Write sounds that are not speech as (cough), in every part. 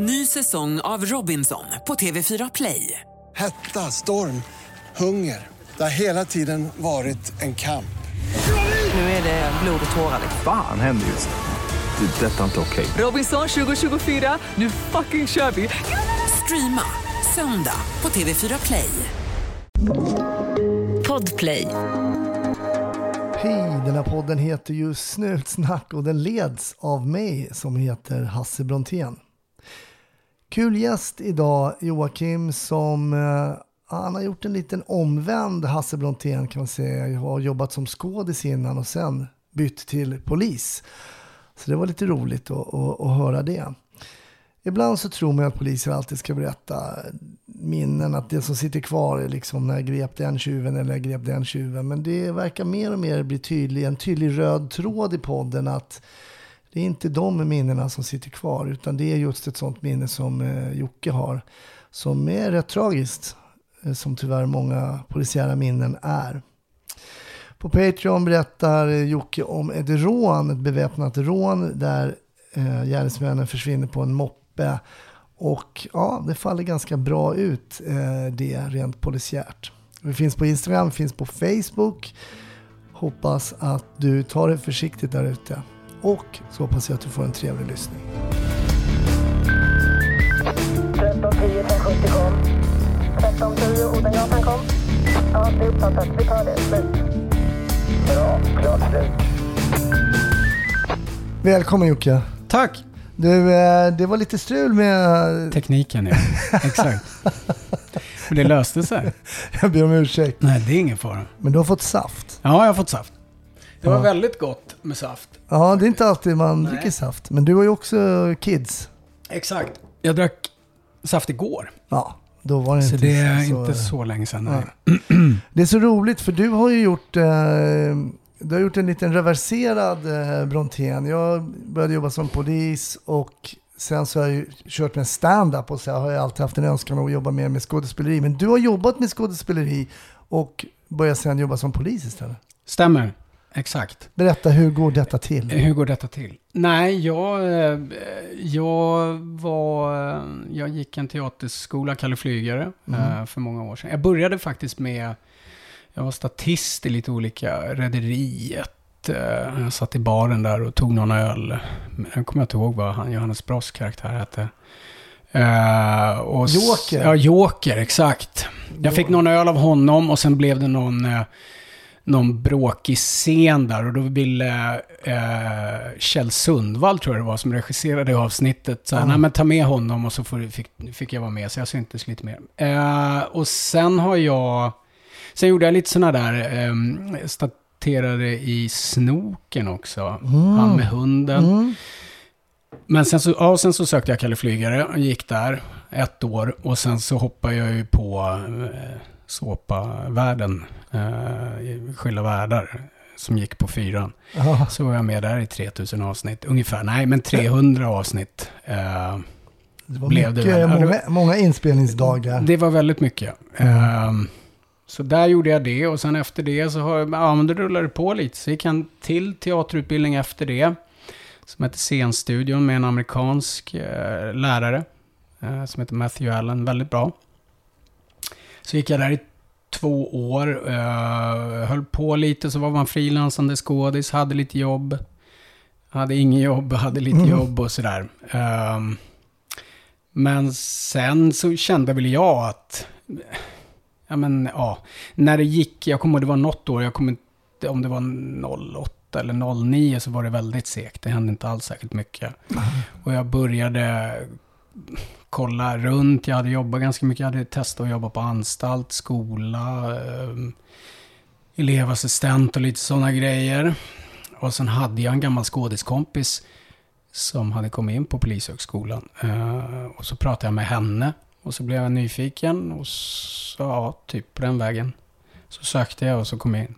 Ny säsong av Robinson på TV4 Play. Hetta, storm, hunger. Det har hela tiden varit en kamp. Nu är det blod och tårar. Fan händer just nu. Det. är Detta är inte okej. Robinson 2024, nu fucking kör vi! Streama söndag på TV4 Play. Podplay. Hej, den här podden heter ju Snutsnack och den leds av mig som heter Hasse Brontén. Kul gäst idag, Joakim, som eh, han har gjort en liten omvänd Hasse Brontén kan man säga. Jag har jobbat som skådis innan och sen bytt till polis. Så det var lite roligt att, att, att höra det. Ibland så tror man att poliser alltid ska berätta minnen, att det som sitter kvar är liksom när jag grep den tjuven eller jag grep den tjuven. Men det verkar mer och mer bli tydlig, en tydlig röd tråd i podden att det är inte de minnena som sitter kvar utan det är just ett sånt minne som eh, Jocke har. Som är rätt tragiskt, eh, som tyvärr många polisiära minnen är. På Patreon berättar Jocke om ett rån, ett beväpnat rån där eh, gärningsmännen försvinner på en moppe. Och ja, det faller ganska bra ut eh, det rent polisiärt. Vi finns på Instagram, finns på Facebook. Hoppas att du tar det försiktigt där ute. Och så hoppas jag att du får en trevlig lyssning. 1310 1070 kom. 1310 Odengatan kom. Ja, det är uppfattat. Vi tar det. Slut. Bra. Klart slut. Välkommen Jocke. Tack! Du, eh, det var lite strul med... Tekniken ja, exakt. Men det löste sig. (laughs) Jag ber om ursäkt. Nej, det är ingen fara. Men du har fått saft. Ja, jag har fått saft. Det var Ja. väldigt gott med saft. Ja, det är inte alltid man Nej. dricker saft. Men du har ju också kids. Exakt. Jag drack saft igår. Ja, då var det Så inte det är inte så länge sedan. Nej. (clears throat) Det är så roligt för du har ju gjort, eh, du har gjort en liten reverserad eh, Brontén. Jag började jobba som polis och sen så har jag ju kört med stand-up och så har jag alltid haft en önskan att jobba mer med skådespeleri. Men du har jobbat med skådespeleri och började sen jobba som polis istället. Stämmer. Exakt. Berätta, hur går detta till? Hur går detta till? Nej, jag, eh, jag var... Jag gick en teaterskola, Kalle Flygare, eh, för många år sedan. Jag började faktiskt med... Jag var statist i lite olika rederiet. eh, Jag satt i baren där och tog någon öl. Jag kommer inte ihåg vad han, Johannes Bross karaktär hette. Eh, och Joker. Ja, Joker, exakt. Jag fick någon öl av honom och sen blev det någon... någon bråkig scen där och då ville eh, Kjell Sundvall, tror jag det var, som regisserade avsnittet, så här, nej men ta med honom och så får, fick, fick jag vara med, så jag syntes lite mer. Eh, och sen har jag, sen gjorde jag lite sådana där, eh, staterade i snoken också, han med hunden. Mm. Men sen så, ja, sen så sökte jag Kalle Flygare och gick där ett år och sen så hoppade jag ju på eh, såpavärlden, eh, Skilda världar, som gick på fyran. Ja, Så var jag med där i 3000 avsnitt, ungefär, nej men 300 avsnitt. Eh, det var Blev mycket, det många, många inspelningsdagar. det var väldigt mycket. Eh, så där gjorde jag det och sen efter det så har ja men det rullade på lite. Så gick jag en till teaterutbildning efter det. Som heter Scenstudion med en amerikansk eh, lärare. Eh, som heter Matthew Allen, väldigt bra. Så gick jag där i två år. Eh, höll på lite, så var man frilansande skådis, hade lite jobb. Hade ingen jobb, hade lite Mm. jobb och sådär. Ehm, men sen så kände väl jag att, ja men ja, när det gick, jag kommer det var något år, jag kommer inte, om det var 08 eller 09 så var det väldigt segt, det hände inte alls särskilt mycket. Och jag började kolla runt, jag hade jobbat ganska mycket, jag hade testat att jobba på anstalt, skola, eh, elevassistent och lite sådana grejer. Och sen hade jag en gammal skådiskompis som hade kommit in på Polishögskolan. Eh, och så pratade jag med henne. Och så blev jag nyfiken och så, ja, typ på den vägen. Så sökte jag och så kom jag in.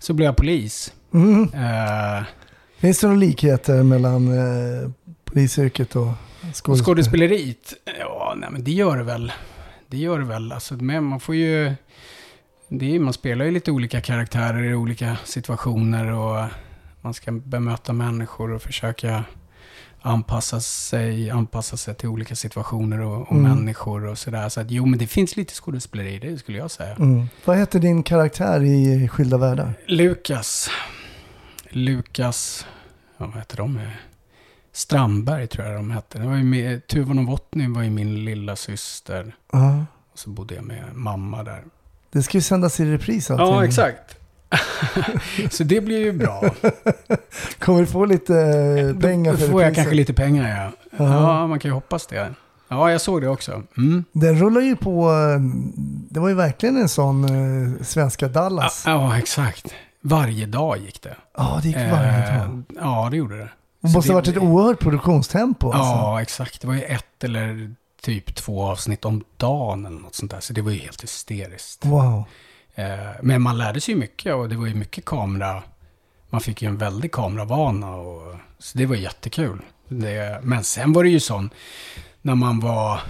Så blev jag polis. Mm. Eh, Finns det några likheter mellan eh, polisyrket och och skådespel? skådespeleriet? Ja, nej men det gör det väl. Det gör det väl. Alltså, men man får ju... Det är, man spelar ju lite olika karaktärer i olika situationer och man ska bemöta människor och försöka anpassa sig, anpassa sig till olika situationer och, och Mm. människor och sådär. Så att jo, men det finns lite skådespeleri, det skulle jag säga. Mm. Vad heter din karaktär i Skilda Världar? Lukas. Lukas, ja, vad heter de? Strandberg tror jag de hette. Det var ju med, Tuva Novotny var ju min lilla syster. Ja. Och så bodde jag med mamma där. Det ska ju sändas i repris allting. Ja, exakt. (laughs) så det blir ju bra. (laughs) Kommer du få lite eh, pengar för får jag reprisen? kanske lite pengar, ja. Ja. Ja, man kan ju hoppas det. Ja, jag såg det också. Mm. Den rullar ju på, eh, det var ju verkligen en sån eh, svenska Ja, Dallas. ja, exakt. Varje dag gick det. Ja, det gick varje Eh, dag. Ja, det gjorde det. Det måste ha varit ett oerhört produktionstempo. Alltså. Ja, exakt. Det var ju ett eller typ två avsnitt om dagen eller något sånt där. Så det var ju helt hysteriskt. Wow. Eh, Men man lärde sig ju mycket och det var ju mycket kamera. Man fick ju en väldig kameravana och så det var jättekul. Det, men sen var det ju sån, när man var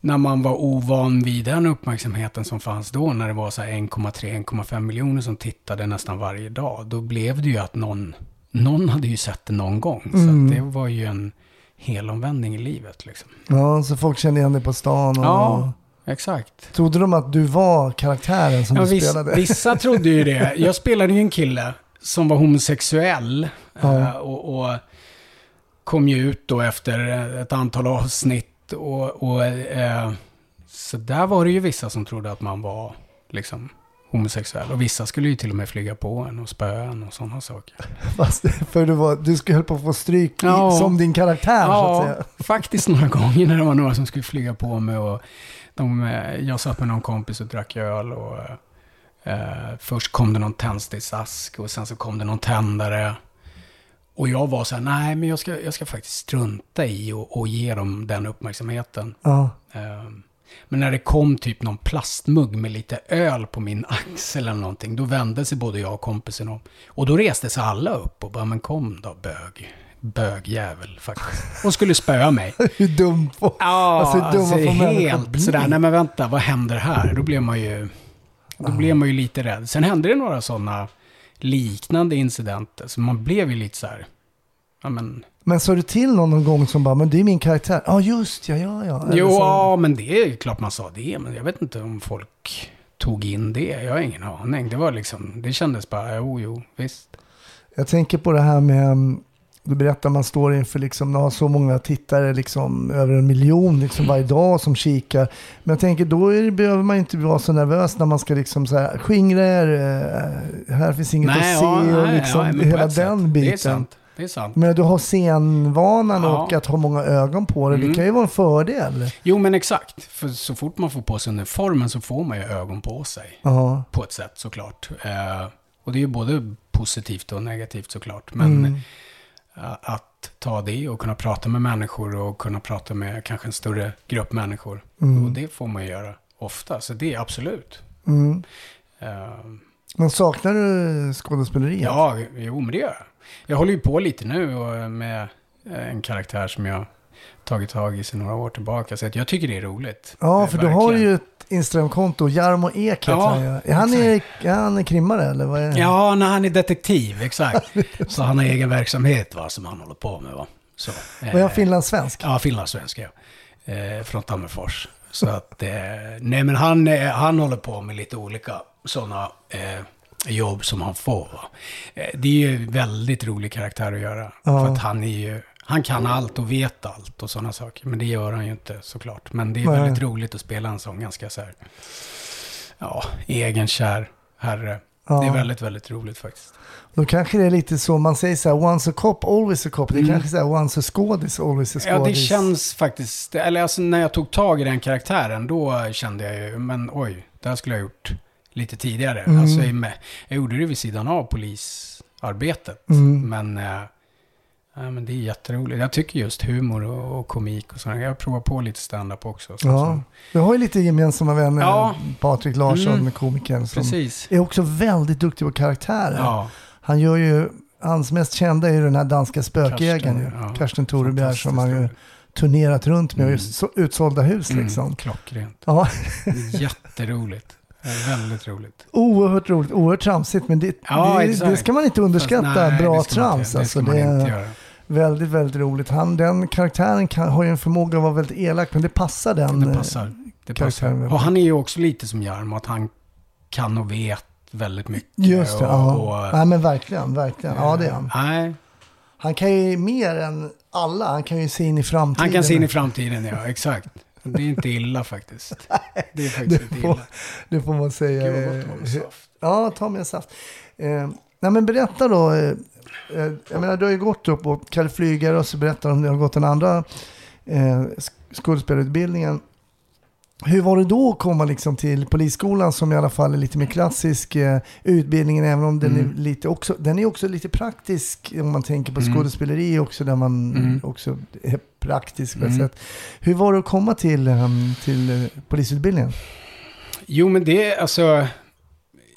när man var ovan vid den uppmärksamheten som fanns då, när det var så här 1,3-1,5 miljoner som tittade nästan varje dag, då blev det ju att någon, någon hade ju sett det någon gång. Så Mm. att det var ju en helomvändning i livet liksom. Ja, så folk kände igen dig på stan. Och... Ja, exakt. Trodde de att du var karaktären som Ja, du viss, spelade? vissa trodde ju det. Jag spelade ju en kille som var homosexuell. Ja. eh, Och, och kom ju ut då efter ett antal avsnitt. Och, och, eh, så där var det ju vissa som trodde att man var liksom homosexuell. Och vissa skulle ju till och med flyga på en och spöa en och sådana saker. (laughs) Fast, för du, var, du skulle höll på att få stryk i- Ja. som din karaktär så att Ja, säga. (laughs) faktiskt några gånger när det var några som skulle flyga på mig. Och de, eh, jag satt med någon kompis och drack öl. Och, eh, först kom det någon tändsticksask och sen så kom det någon tändare. Och jag var så här, nej men jag ska, jag ska faktiskt strunta i och, och ge dem den uppmärksamheten. Ja. Eh, men när det kom typ någon plastmugg med lite öl på min axel eller någonting, då vände sig både jag och kompisen om. Och då reste sig alla upp och bara, men kom då bög. Bögjävel faktiskt. Och skulle spöa mig. (laughs) Hur dum på... Ja, Alltså, alltså, hur dumma bli? helt sådär, nej men vänta, vad händer här? Då blev man ju, då blev man ju lite rädd. Sen hände det några sådana liknande incidenter, så man blev ju lite så här, ja men, Men sa du till någon någon gång som bara, men det är min karaktär. Ja, just ja, ja, ja. Eller jo, så- ja, men det är klart man sa det, men jag vet inte om folk tog in det, jag har ingen aning. Det var liksom, det kändes bara, jo, jo, visst. Jag tänker på det här med, mm, du berättar man står inför liksom, har så många tittare, liksom över en miljon liksom varje dag som kikar. Men jag tänker då är det, behöver man inte vara så nervös när man ska liksom så här, skingra er, eh, här finns inget att se och liksom på hela ett sätt. den biten. Det är sant, det är sant. Men du har scenvanan Ja. och att ha många ögon på dig, det Mm. kan ju vara en fördel. Jo, men exakt. För så fort man får på sig uniformen så får man ju ögon på sig. Ja. på ett sätt såklart. Eh, och det är ju både positivt och negativt såklart. Men Mm. eh, att ta det och kunna prata med människor och kunna prata med kanske en större grupp människor. Mm. Och det får man ju göra ofta, så det är absolut. Mm. Eh, Men saknar du skådespeleriet? ja, jo men det gör jag. Jag håller ju på lite nu och med eh, en karaktär som jag tagit tag i sedan några år tillbaka. Så jag tycker det är roligt. Ja, Eh, för du har verkligen. ju ett Instagramkonto, Jarmo Ek Ja, han. Är han, är, han krimmare eller vad är Ja, när han är detektiv, exakt. (laughs) Så han har egen verksamhet va, som han håller på med. Va? Så, Och är han eh, finlandssvensk? Ja, finlandssvensk ja. Eh, från Tammerfors. Så att, eh, nej men han, eh, han håller på med lite olika sådana eh, jobb som han får. Eh, det är ju väldigt rolig karaktär att göra. Ja. För att han är ju, han kan allt och vet allt och sådana saker. Men det gör han ju inte såklart. Men det är Nej. väldigt roligt att spela en sån ganska så här, ja, egenkär herre. Ja. Det är väldigt, väldigt roligt faktiskt. Då kanske det är lite så, man säger så här, once a cop, always a cop. Det är Mm. kanske så här, once a skådis, always a Ja, det skådis. känns faktiskt, eller alltså när jag tog tag i den karaktären, då kände jag ju, men oj, det här skulle jag ha gjort lite tidigare. Mm. Alltså, med, jag gjorde det vid sidan av polisarbetet, Mm. men, eh, ja, men det är jätteroligt. Jag tycker just humor och, och komik och sådär. Jag provar på lite stand-up också. Så, Ja, så. vi har ju lite gemensamma vänner. Ja. Patrik Larsson, Mm. med komikern, som Precis. är också väldigt duktig på karaktärer. Ja, Han gör ju, hans mest kända är ju den här danska spökjägaren. Karsten, ja. Karsten Torebjer, som han ju turnerat runt med. Mm. Och så, utsålda hus liksom. mm, klockrent. Ja, Jätteroligt. Det är väldigt roligt. oerhört roligt, oerhört tramsigt. Men det, Ja, det, det ska man inte underskatta, Fast nej, bra trams. inte- Det alltså, ska man det, inte. Väldigt, väldigt roligt. Han, den karaktären kan, har ju en förmåga att vara väldigt elak, men det passar den. Det eh, passar. Det karaktären passar. Och han är ju också lite som Jarmo, att han kan och vet väldigt mycket. Just det, och, ja. och, Nej men verkligen, verkligen. Ja det är han. Nej, Han kan ju mer än alla, han kan ju se in i framtiden. han kan se in i framtiden, ja. Exakt. Det är inte illa faktiskt. (laughs) Det är faktiskt Det inte får, illa. det får man säga. Gud vad gott det var med Eh, saft. Ja, ta med saft. Eh, nej men berätta då. Eh, eh, jag menar du har ju gått upp och Kalle Flygare och så berättar om du har gått den andra eh, sk- skådespelarutbildningen. Hur var det då att komma liksom till polisskolan som i alla fall är lite mer klassisk eh, utbildningen även om den Mm. är lite också, den är också lite praktisk om man tänker på Mm. skådespeleri också där man Mm. också är praktisk på ett Mm. sätt. Hur var det att komma till, eh, till eh, polisutbildningen? Jo, men det, alltså...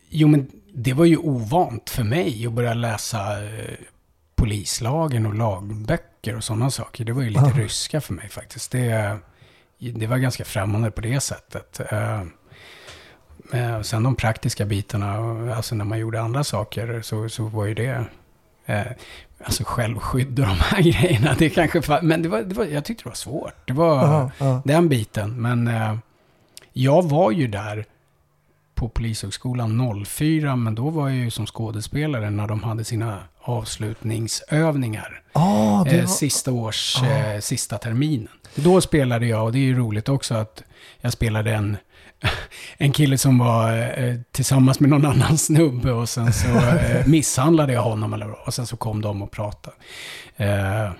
Jo, men det var ju ovant för mig att börja läsa eh, polislagen och lagböcker och sådana saker. Det var ju lite Ah. ryska för mig faktiskt. Det, det var ganska främmande på det sättet. Eh, eh, sen de praktiska bitarna, alltså när man gjorde andra saker så, så var ju det... Eh, alltså självskydd och de här (laughs) grejerna. Det kanske, men det var, det var, jag tyckte det var svårt. Det var Aha, ja. den biten. Men eh, jag var ju där på Polishögskolan 04, men då var jag ju som skådespelare när de hade sina avslutningsövningar. Ah, det Eh, var, sista års, Ah. eh, sista terminen. Då spelade jag, och det är ju roligt också att jag spelade en, (laughs) en kille som var eh, tillsammans med någon annan snubbe och sen så (laughs) eh, misshandlade jag honom eller och sen så kom de och pratade. Eh,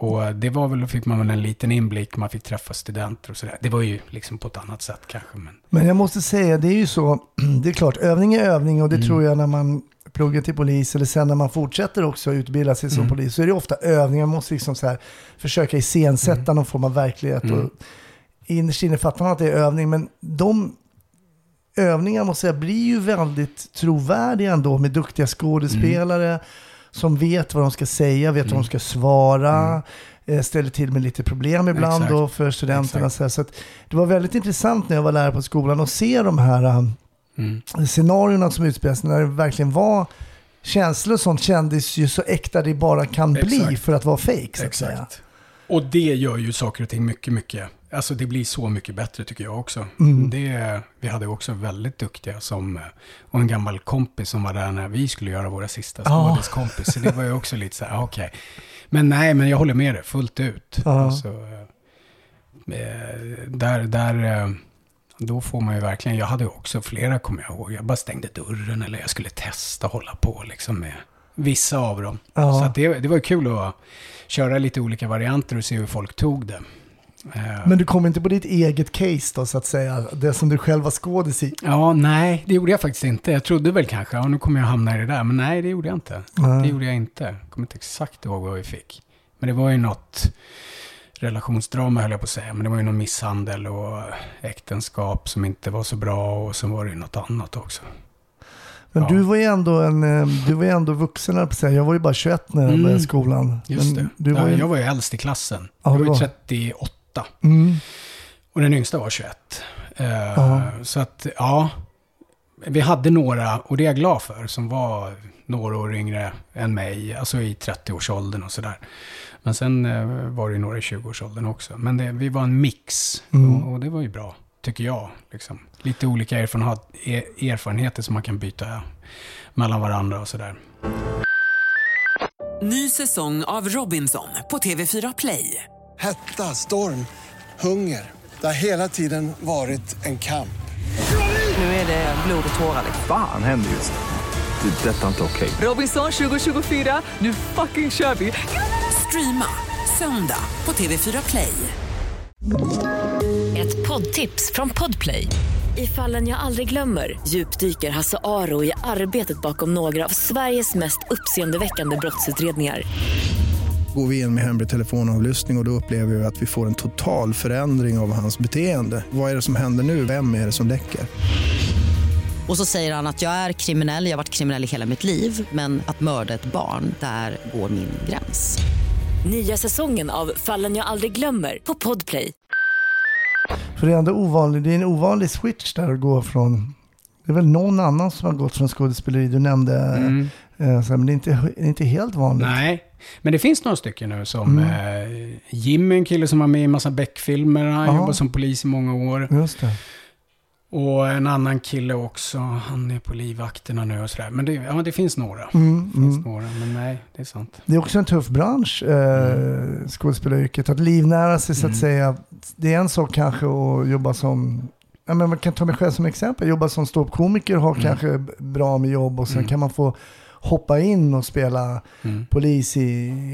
och det var väl, då fick man väl en liten inblick, man fick träffa studenter och sådär. Det var ju liksom på ett annat sätt kanske, men Men jag måste säga, det är ju så, (clears throat) det är klart, övning är övning och det Mm. tror jag när man pluggar till polis eller sen när man fortsätter också utbilda sig som Mm. polis så är det ofta övningar, man måste liksom så här försöka iscensätta Mm. någon form av verklighet. Mm. Innerst inne fattar man att det är övning, men de övningar måste jag blir ju väldigt trovärdiga ändå med duktiga skådespelare som vet vad de ska säga, vet vad de Mm. ska svara. Mm. eh, Ställer till med lite problem ibland Exakt. då för studenterna. Exakt. Så, så det var väldigt intressant när jag var lärare på skolan att se de här um, mm. scenarierna som utspelas när det verkligen var känslor och sånt kändes ju så äkta det bara kan bli Exakt. för att vara fake så att säga. Exakt. Och det gör ju saker och ting mycket, mycket. Alltså det blir så mycket bättre tycker jag också. Mm. Det, vi hade också väldigt duktiga som, eh, och en gammal kompis som var där när vi skulle göra våra sista Ja. skådiskompis. Så det var ju också lite så här, okej. Men nej, men jag håller med dig fullt ut. Ja. Alltså, eh, där, där, eh, då får man ju verkligen, jag hade också flera, kommer jag ihåg. Jag bara stängde dörren eller jag skulle testa hålla på liksom med vissa av dem. Ja. Så det, det var ju kul att köra lite olika varianter och se hur folk tog det. Eh. Men du kom inte på ditt eget case då, så att säga? Det som du själv var skådis i? Ja, nej, det gjorde jag faktiskt inte. Jag trodde väl kanske, ja, nu kommer jag hamna i det där. Men nej, det gjorde jag inte. Mm. Det gjorde jag inte. Jag kommer inte exakt ihåg vad vi fick. Men det var ju något relationsdrama, höll jag på att säga. Men det var ju någon misshandel och äktenskap som inte var så bra. Och sen var det ju något annat också. Men ja. du var ju ändå, en, eh, du var ändå vuxen, jag var ju bara 21 när jag mm, började skolan. Just det. Du var ju... Jag var ju äldst i klassen. Ja, jag var ju 38 8. Mm. Och den yngsta var 21. Uh, eh, så att, ja. Vi hade några, och det är jag glad för, som var några år yngre än mig, alltså i 30-årsåldern och sådär. Men sen uh, var det några i 20-årsåldern också. Men det, vi var en mix, mm. och, och, det var ju bra, tycker jag. Liksom. Lite olika erfarenheter som man kan byta mellan varandra och sådär. Ny säsong av Robinson på TV4 Play. Hetta, storm, hunger. Det har hela tiden varit en kamp. Nu är det blod och tårar. Fan händer just det. Det är detta inte okej. Robinson 2024, nu fucking kör vi! Streama söndag på TV4 Play. Ett poddtips från Podplay. I fallen jag aldrig glömmer djupdyker Hasse Aro i arbetet bakom några av Sveriges mest uppseendeväckande brottsutredningar. Går vi in med hemlig telefonavlyssning och, och då upplever vi att vi får en total förändring av hans beteende. Vad är det som händer nu? Vem är det som läcker? Och så säger han att jag är kriminell, jag har varit kriminell i hela mitt liv men att mörda ett barn, där går min gräns. Nya säsongen av Fallen jag aldrig glömmer på Podplay. För det är ändå ovanligt, det är en ovanlig switch där att gå från, det är väl någon annan som har gått från skådespeleri, du nämnde Mm. Eh, men det är inte, inte helt vanligt. Nej, men det finns några stycken nu som... Mm. Eh, Jimmy, en kille som var med i en massa Beck-filmer. Han Ja. jobbar som polis i många år. Just det. Och en annan kille också. Han är på livvakterna nu och sådär. Men det, ja, det finns några. Mm, Det finns mm. några, men nej, det är sant. Det är också en tuff bransch, eh, skådespelaryrket. Att livnära sig så att Mm. säga. Det är en sak kanske att jobba som, ja, men man kan ta mig själv som exempel. Jobba som ståuppkomiker, ha Mm. kanske bra med jobb och sen Mm. kan man få hoppa in och spela Mm. polis i,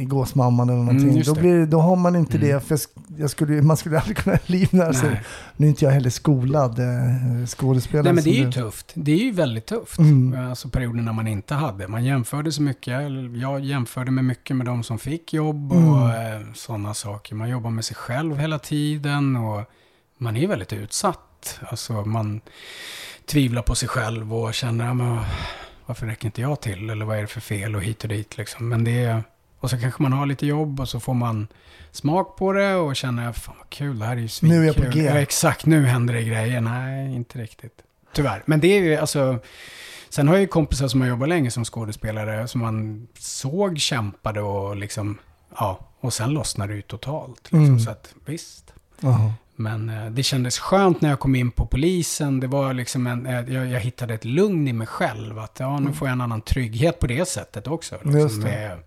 i Gåsmamman eller någonting. Mm, då, det. blir, då har man inte Mm. det. För jag sk- jag skulle, man skulle aldrig kunna (laughs) livnära sig. Nej. Nu är inte jag heller skolad eh, skådespelare. Nej, men det är ju du. tufft. Det är ju väldigt tufft. Mm. Alltså perioder när man inte hade. Man jämförde så mycket. Jag jämförde mig mycket med de som fick jobb och Mm. eh, sådana saker. Man jobbar med sig själv hela tiden och man är väldigt utsatt. Alltså man tvivlar på sig själv och känner, men, varför räcker inte jag till? Eller vad är det för fel och hit och dit liksom. Men det är, och så kanske man har lite jobb och så får man smak på det och känner, fan vad kul, det här är ju svinkul. Nu är jag på G. Ja, exakt, nu händer det grejer. Nej, inte riktigt. Tyvärr. Men det är ju alltså... Sen har jag ju kompisar som har jobbat länge som skådespelare som man såg kämpade och liksom... Ja, och sen lossnade det ju totalt. Liksom. Mm. Så att visst. Jaha. Men eh, det kändes skönt när jag kom in på polisen. Det var liksom en, eh, jag, jag hittade ett lugn i mig själv. Att ja, nu får jag en annan trygghet på det sättet också. Liksom, Mm. Med,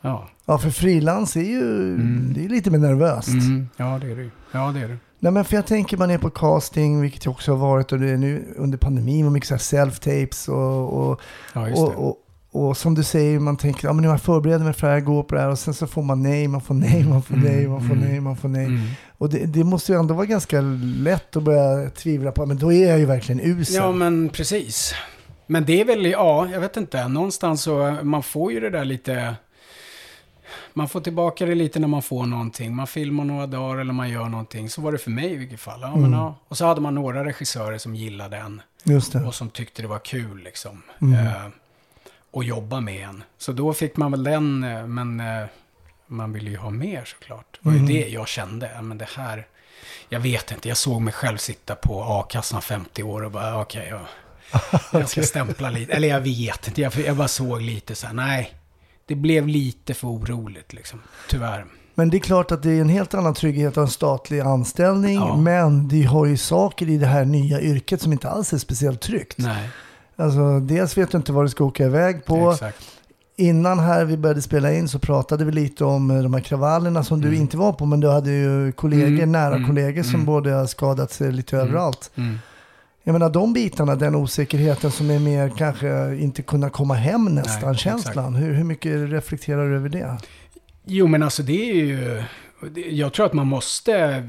ja. Ja, för frilans är ju det är lite mer nervöst. Mm, ja, det är det. Ja, det är det. Nej, men för jag tänker man är på casting, vilket jag också har varit, och det är nu under pandemin och mycket self-tapes och, och, Ja, och, och, och som du säger, man tänker, ja men nu har jag förberett mig för det här, går på det här och sen så får man nej, man får nej, man får Mm, nej, man får mm. nej, man får nej. Mm. Och det, det måste ju ändå vara ganska lätt att börja tvivla på, men då är jag ju verkligen usel. Ja, men precis. Men det är väl, ja, jag vet inte. Någonstans så, man får ju det där lite... Man får tillbaka det lite när man får någonting. Man filmar några dagar eller man gör någonting. Så var det för mig i vilket fall. Ja, men, Mm. ja. Och så hade man några regissörer som gillade en. Just det. Och som tyckte det var kul liksom. Mm. Eh, och jobba med en. Så då fick man väl den, eh, men eh, man ville ju ha mer såklart. Det var ju Mm. det jag kände. Men det här, jag vet inte, jag såg mig själv sitta på a-kassan 50 år och bara, okej, ja, (laughs) jag ska stämpla lite. Eller jag vet inte, jag, jag bara såg lite så här, nej. Det blev lite för oroligt liksom, tyvärr. Men det är klart att det är en helt annan trygghet av en statlig anställning, Ja. men det har ju saker i det här nya yrket som inte alls är speciellt tryggt. Nej, Alltså, dels vet du inte vad du ska åka iväg på. exakt. Innan här vi började spela in så pratade vi lite om eh, de här kravallerna som du Mm. inte var på, men du hade ju kollegor, Mm, nära mm, kollegor som mm. både har skadat sig lite Mm. överallt. Mm. Jag menar de bitarna, den osäkerheten som är mer kanske inte kunna komma hem nästan, Nej, känslan. Hur, hur mycket reflekterar du över det? Jo, men alltså det är ju... Jag tror att man måste...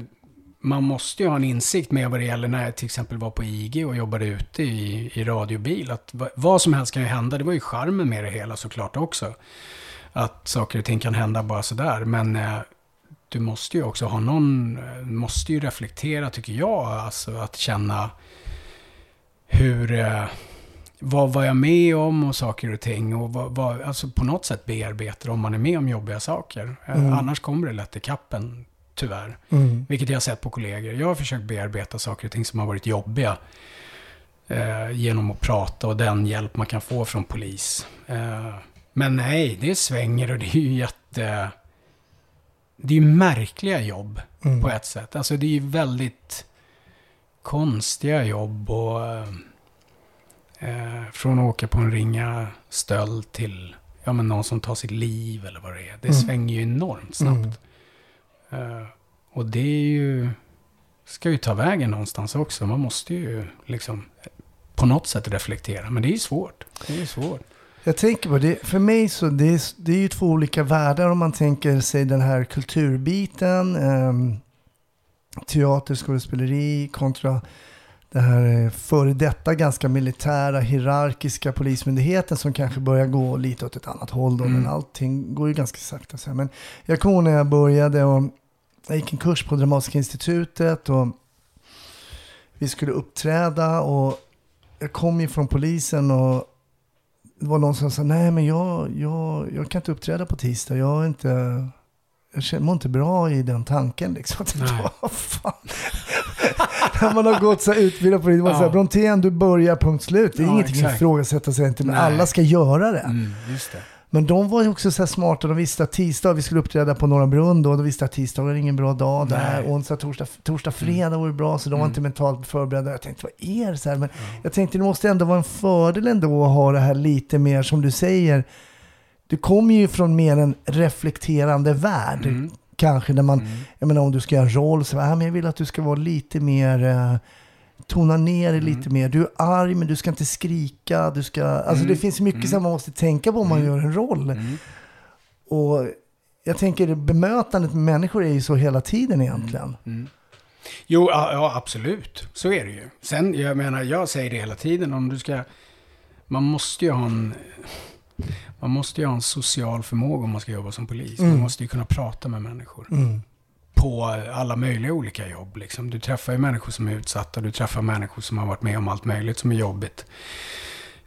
Man måste ju ha en insikt med vad det gäller när jag till exempel var på IG och jobbade ute i, i radiobil. Att va- vad som helst kan ju hända. Det var ju charmen med det hela såklart också. Att saker och ting kan hända bara sådär. Men eh, du måste ju också ha någon... eh, Måste ju reflektera tycker jag. Alltså att känna hur... Eh, vad var jag med om och saker och ting. Och vad, vad, alltså på något sätt bearbeta om man är med om jobbiga saker. Eh, Mm. Annars kommer det lätt i kappen, tyvärr. Mm. Vilket jag har sett på kollegor. Jag har försökt bearbeta saker och ting som har varit jobbiga. Eh, genom att prata och den hjälp man kan få från polis. Eh, men nej, det svänger och det är ju jätte... Det är ju märkliga jobb Mm. på ett sätt. Alltså det är ju väldigt konstiga jobb och... eh, från att åka på en ringa stöld till ja, men någon som tar sitt liv eller vad det är. Det Mm. svänger ju enormt snabbt. Eh, Eh, och det är ju... Ska ju ta vägen någonstans också. Man måste ju liksom på något sätt reflektera. Men det är ju svårt. Det är ju svårt. Jag tänker på det, för mig så det är, det är ju två olika världar om man tänker sig den här kulturbiten, eh, teater, skådespeleri kontra det här eh, före detta ganska militära, hierarkiska polismyndigheten som kanske börjar gå lite åt ett annat håll då, Mm. men allting går ju ganska sakta. Så här. Men jag kommer ihåg när jag började och jag gick en kurs på Dramatiska institutet och vi skulle uppträda och jag kom ju från polisen och det var någon som sa, nej men jag, jag, jag kan inte uppträda på tisdag, jag är inte, jag mår inte bra i den tanken liksom. (laughs) Nej. Fan? (laughs) Man har gått så utbildad på det. Det var Ja. Brontén, du börjar, punkt slut. Det är Ja, ingenting att exakt. ifrågasätta sig inte, men Nej. alla ska göra det. Mm, det. Men de var ju också så här smarta, de visste att tisdag, vi skulle uppträda på Norra Brunn då, de visste att tisdag var ingen bra dag där, Nej. Mm. onsdag, torsdag, torsdag, fredag vore bra, så de var inte mentalt förberedda. Jag tänkte, vad är det så här? Men jag tänkte, det måste ändå vara en fördel ändå att ha det här lite mer, som du säger, du kommer ju från mer en reflekterande värld. Mm. Kanske när man, jag menar om du ska göra en roll, så ah, men jag vill att du ska vara lite mer, eh, tona ner Mm. det lite mer. Du är arg men du ska inte skrika. Du ska, alltså Mm. det finns mycket som man måste tänka på om man gör en roll. Och jag tänker bemötandet med människor är ju så hela tiden egentligen. Jo, ja, absolut. Så är det ju. Sen, jag menar, jag säger det hela tiden. Om du ska... Man måste ju ha en... Man måste ju ha en social förmåga om man ska jobba som polis. Man måste ju kunna prata med människor. På alla möjliga olika jobb. Liksom. Du träffar ju människor som är utsatta. Du träffar människor som har varit med om allt möjligt som är jobbigt.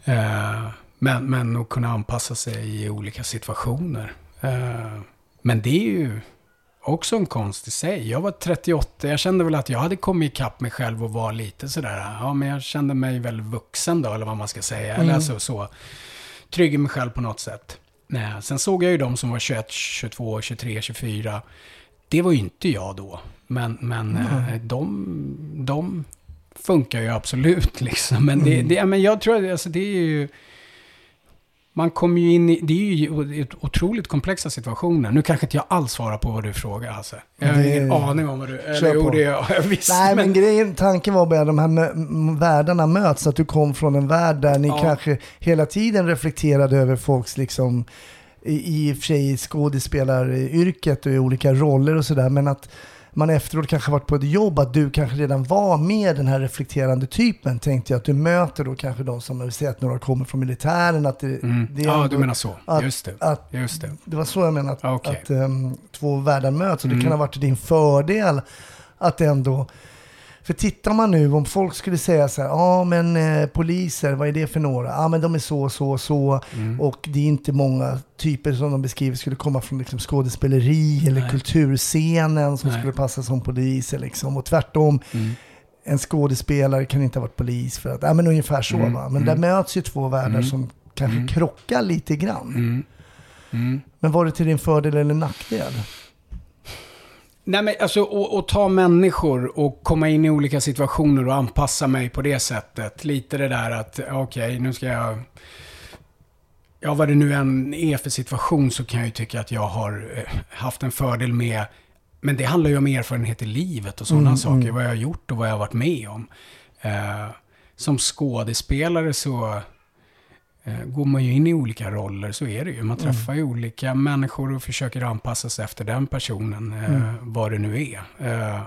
Eh, men, men att kunna anpassa sig i olika situationer. Eh, men det är ju också en konst i sig. Jag var 38, jag kände väl att jag hade kommit ikapp mig själv och var lite sådär, ja men jag kände mig väl vuxen då, eller vad man ska säga. Eller alltså så, trygg i mig själv på något sätt. Nej, sen såg jag ju de som var 21, 22, 23, 24. Det var ju inte jag då. Men, men eh, de, de funkar ju absolut (laughs) liksom. Men, det, det, men jag tror att alltså, det är ju... Man kommer ju in i, det är ju otroligt komplexa situationer. Nu kanske inte jag alls svarar på vad du frågar Hasse. Jag har Det- ingen aning om vad du... Kör Eller jo, på. det har (laughs) jag visst. Nej men men, grejen, tanken var bara att de här världarna möts, att du kom från en värld där ni Ja. kanske hela tiden reflekterade över folks liksom, i, i och för sig skådespelaryrket och i olika roller och sådär, men att man efteråt kanske varit på ett jobb, att du kanske redan var med den här reflekterande typen, tänkte jag att du möter då kanske de som, vi säger att några kommer från militären, att det, mm. det Ja, du menar så. att- Just det. att Just det. det var så jag menade, att, Okej. att ehm, två världar möts och det Mm. kan ha varit till din fördel att ändå... För tittar man nu, om folk skulle säga så här, ja men eh, poliser, vad är det för några? Ja men de är så, så, så. Mm. Och det är inte många typer som de beskriver skulle komma från liksom, skådespeleri eller Nej. kulturscenen som Nej. skulle passa som poliser. Liksom. Och tvärtom, Mm. en skådespelare kan inte ha varit polis för att, ja men ungefär så Mm, va. Men mm. där möts ju två världar Mm. som kanske Mm. krockar lite grann. Mm. Mm. Men var det till din fördel eller nackdel? Nej men alltså att ta människor och komma in i olika situationer och anpassa mig på det sättet. Lite det där att, okej, nu ska jag... Ja, vad det nu än är för situation så kan jag ju tycka att jag har eh, haft en fördel med... Men det handlar ju om erfarenhet i livet och sådana Mm, saker. mm. Vad jag har gjort och vad jag har varit med om. Eh, som skådespelare så går man ju in i olika roller, så är det ju. Man Mm. träffar ju olika människor och försöker anpassa sig efter den personen, eh, Mm. vad det nu är. Eh,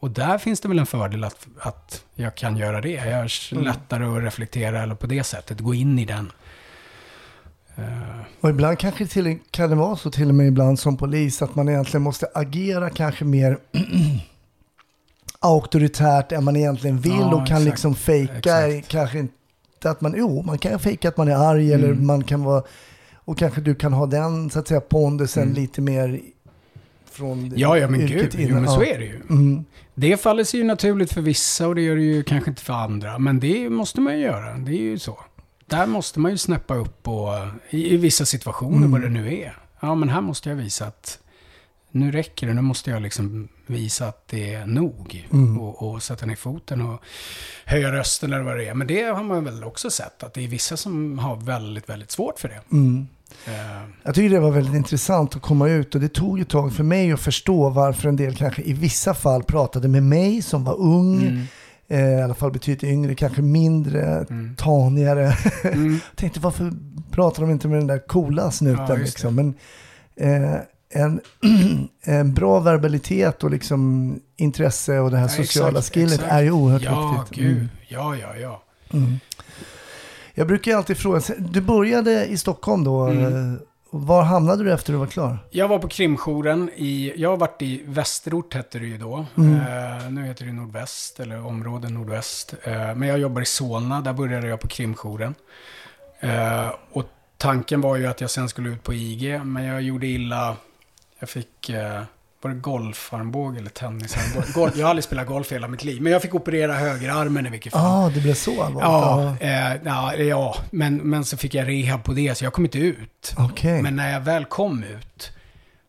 och där finns det väl en fördel att, att jag kan göra det. Jag är Mm. lättare att reflektera eller på det sättet, gå in i den. Eh, Och ibland kanske till, kan det vara så till och med ibland som polis att man egentligen måste agera kanske mer (clears throat) auktoritärt än man egentligen vill Ja, och kan exakt. liksom fejka kanske inte att man, jo man kan fejka att man är arg eller Mm. man kan vara, och kanske du kan ha den så att säga pondusen Mm. lite mer från ja, ja, men gud, jo, innan. men så är det ju. Mm. Det faller sig ju naturligt för vissa och det gör det ju kanske inte för andra. Men det måste man ju göra, det är ju så. Där måste man ju snäppa upp och, i, i vissa situationer, Mm. vad det nu är. Ja, men här måste jag visa att nu räcker det, nu måste jag liksom visa att det är nog. Mm. Och, och sätta ner foten och höja rösten eller vad det är. Men det har man väl också sett, att det är vissa som har väldigt, väldigt svårt för det. Mm. Eh, Jag tycker det var väldigt intressant att komma ut och det tog ett tag för mig att förstå varför en del kanske i vissa fall pratade med mig som var ung, mm, eh, i alla fall betydligt yngre, kanske mindre, mm, tanigare. (laughs) mm. Tänkte varför pratar de inte med den där coola snuten Ja, liksom. Men eh, en, (clears throat) en bra verbalitet och liksom intresse och det här Ja, sociala exakt, skillet exakt. är ju oerhört Ja, viktigt. gud. Mm. Ja, ja, ja. Mm. Jag brukar alltid fråga, du började i Stockholm då, Mm. eh, var hamnade du efter du var klar? Jag var på krimjouren i, jag har varit i Västerort hette det ju då. Mm. Eh, nu heter det Nordväst, eller område Nordväst. Eh, men jag jobbar i Solna, där började jag på krimjouren. Eh, och tanken var ju att jag sen skulle ut på IG, men jag gjorde illa. Jag fick, eh, var det golfarmbåge eller tennisarmbåge? Jag har aldrig spelat golf hela mitt liv, men jag fick operera högerarmen i vilket fall. Ja, ah, det blev så allvarligt? Ja, eh, ja, ja men, men så fick jag rehab på det, så jag kom inte ut. Okay. Men när jag väl kom ut,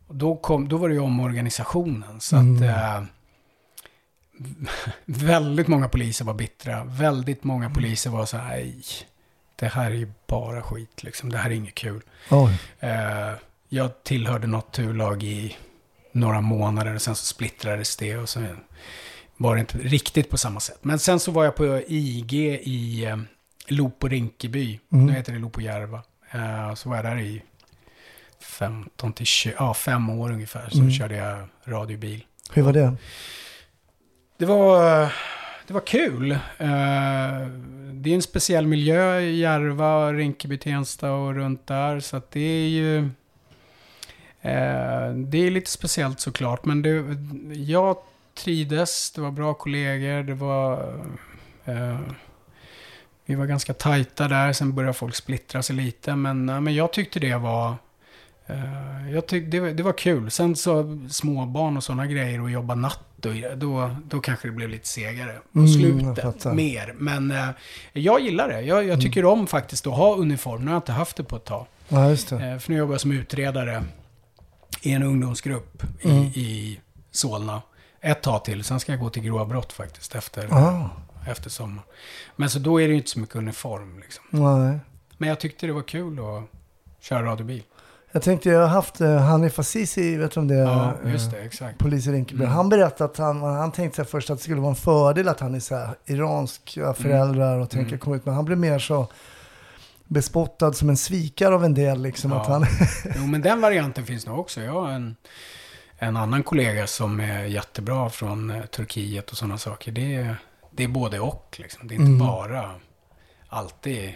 då, kom, då var det ju omorganisationen. Så Mm. att... Eh, (laughs) väldigt många poliser var bittra. Väldigt många poliser var så här, "Nej, det här är ju bara skit liksom. Det här är inget kul. Oj. Eh, jag tillhörde något turlag i några månader och sen så splittrades det och så var det inte riktigt på samma sätt. Men sen så var jag på IG i eh, Lopo Rinkeby. Mm. Nu heter det Lopo Järva. Eh, så var jag där i 15 till 20, ja fem år ungefär. Så Mm. körde jag radiobil. Hur var det? Det var, det var kul. Eh, det är en speciell miljö i Järva, Rinkeby, Tensta och runt där. Så att det är ju... eh, det är lite speciellt såklart. Men det, jag trivdes, det var bra kollegor, det var... eh, vi var ganska tajta där, sen började folk splittra sig lite. Men, nej, men jag tyckte det var... eh, jag tyckte det, det var kul. Sen så småbarn och sådana grejer och jobba natt. Då, då, då kanske det blev lite segare på Mm, slutet. mer. Men eh, jag gillar det. Jag, jag tycker om faktiskt att ha uniform. Nu har jag inte haft det på ett tag. Ja, just det. Eh, för nu jobbar jag som utredare i en ungdomsgrupp i, Mm. i Solna. Ett tag till. Sen ska jag gå till grova brott faktiskt efter, Ah, efter sommar. Men så då är det ju inte så mycket uniform liksom. nej. Men jag tyckte det var kul att köra radiobil. Jag tänkte, jag har haft uh, Hanif Azizi, vet du om det är? Ja, just Eh, det. Exakt. Polis i Rinkeby. Mm. Han berättade att han, han tänkte först att det skulle vara en fördel att han är så här iranska föräldrar och tänker Mm. komma ut. Men han blev mer så bespottad som en svikare av en del. Liksom, Ja. att han, (laughs) Jo, men den varianten finns nog också. Jag har en, en annan kollega som är jättebra från eh, Turkiet och sådana saker. Det är, det är både och. Liksom. Det är inte Mm. bara alltid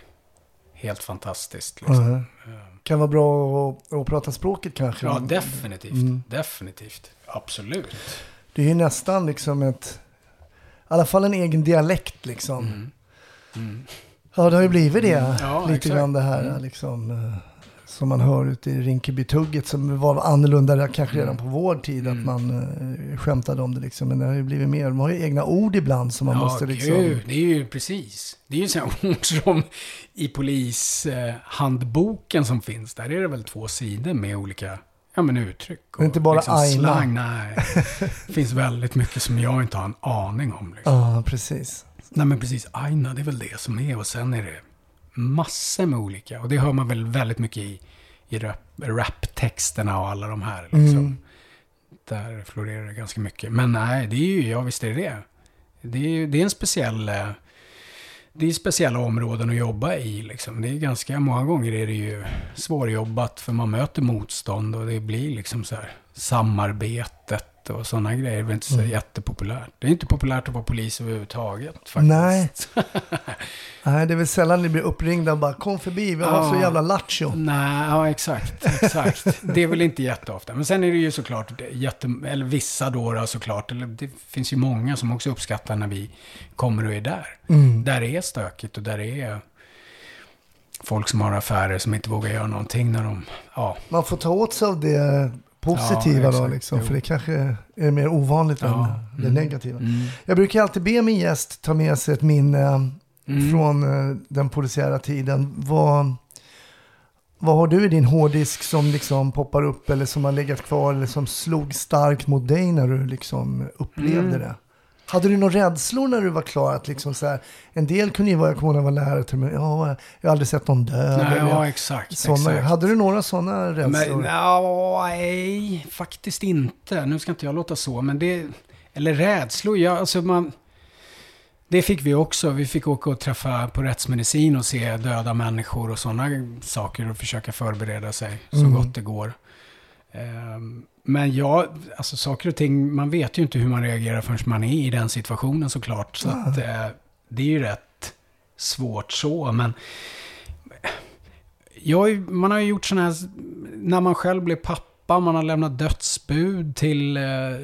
helt fantastiskt. Liksom. Mhm. kan vara bra att, att prata språket kanske. Ja, definitivt. Mm. Definitivt. Absolut. Det är ju nästan liksom ett, i alla fall en egen dialekt liksom. Mm. Ja, det har ju blivit det. Mm, ja, lite exakt. grann det här Mm. liksom, eh, som man hör ute i Rinkeby-tugget som var annorlunda kanske redan Mm. på vår tid. Att Mm. man eh, skämtade om det liksom. Men det har ju blivit mer. Man har ju egna ord ibland som man ja, måste liksom. gud, det är ju precis. Det är ju sådana (laughs) ord som i polishandboken som finns. Där är det väl två sidor med olika ja, men uttryck. Men inte bara liksom aina. Slang, nej. (laughs) Det finns väldigt mycket som jag inte har en aning om. Liksom. Ja, precis. Nej men precis, aina det är väl det som är. Och sen är det massor med olika. Och det hör man väl väldigt mycket i, i rap, raptexterna och alla de här. Liksom. Mm. Där florerar det ganska mycket. Men nej, det är ju, ja visst är det det. Det är, ju- det är en speciell... eh, Det är speciella områden att jobba i liksom. Det är ganska, många gånger är det ju svårjobbat för man möter motstånd och det blir liksom så här samarbetet och sådana grejer. Det är inte så Mm. jättepopulärt. Det är inte populärt att vara polis överhuvudtaget faktiskt. Nej. (laughs) Nej, det är väl sällan ni blir uppringda och bara kom förbi, vi har Ja. så jävla lattjo. Nej, ja exakt. exakt. (laughs) det är väl inte jätteofta. Men sen är det ju såklart, jätte, eller vissa då, då såklart, eller det finns ju många som också uppskattar när vi kommer och är där. Mm. Där det är stökigt och där det är folk som har affärer som inte vågar göra någonting när de, ja. Man får ta åt sig av det positiva Ja, då liksom. Jo. För det kanske är mer ovanligt än Ja, det mm. negativa. Mm. Jag brukar alltid be min gäst ta med sig ett minne Mm. från eh, den polisiära tiden. Vad, vad har du i din hårddisk som liksom poppar upp eller som har legat kvar eller som slog starkt mot dig när du liksom upplevde Mm. det? Hade du några rädslor när du var klar? Att liksom så här, en del kunde ju vara, jag kommer ihåg när jag var lärare till mig, ja, jag har aldrig sett någon dö. Nej, eller- ja, exakt. såna, exakt. Hade du några sådana rädslor? Men, nej, faktiskt inte. Nu ska inte jag låta så, men det... Eller rädslor, ja, alltså man... Det fick vi också. Vi fick åka och träffa på rättsmedicin och se döda människor och sådana saker och försöka förbereda sig så Mm. gott det går. Ehm, Men ja, alltså saker och ting, man vet ju inte hur man reagerar förrän man är i den situationen såklart. Så att, eh, det är ju rätt svårt så, men jag, har ju- man har ju gjort sådana här, när man själv blev pappa, man har lämnat dödsbud till eh, eh,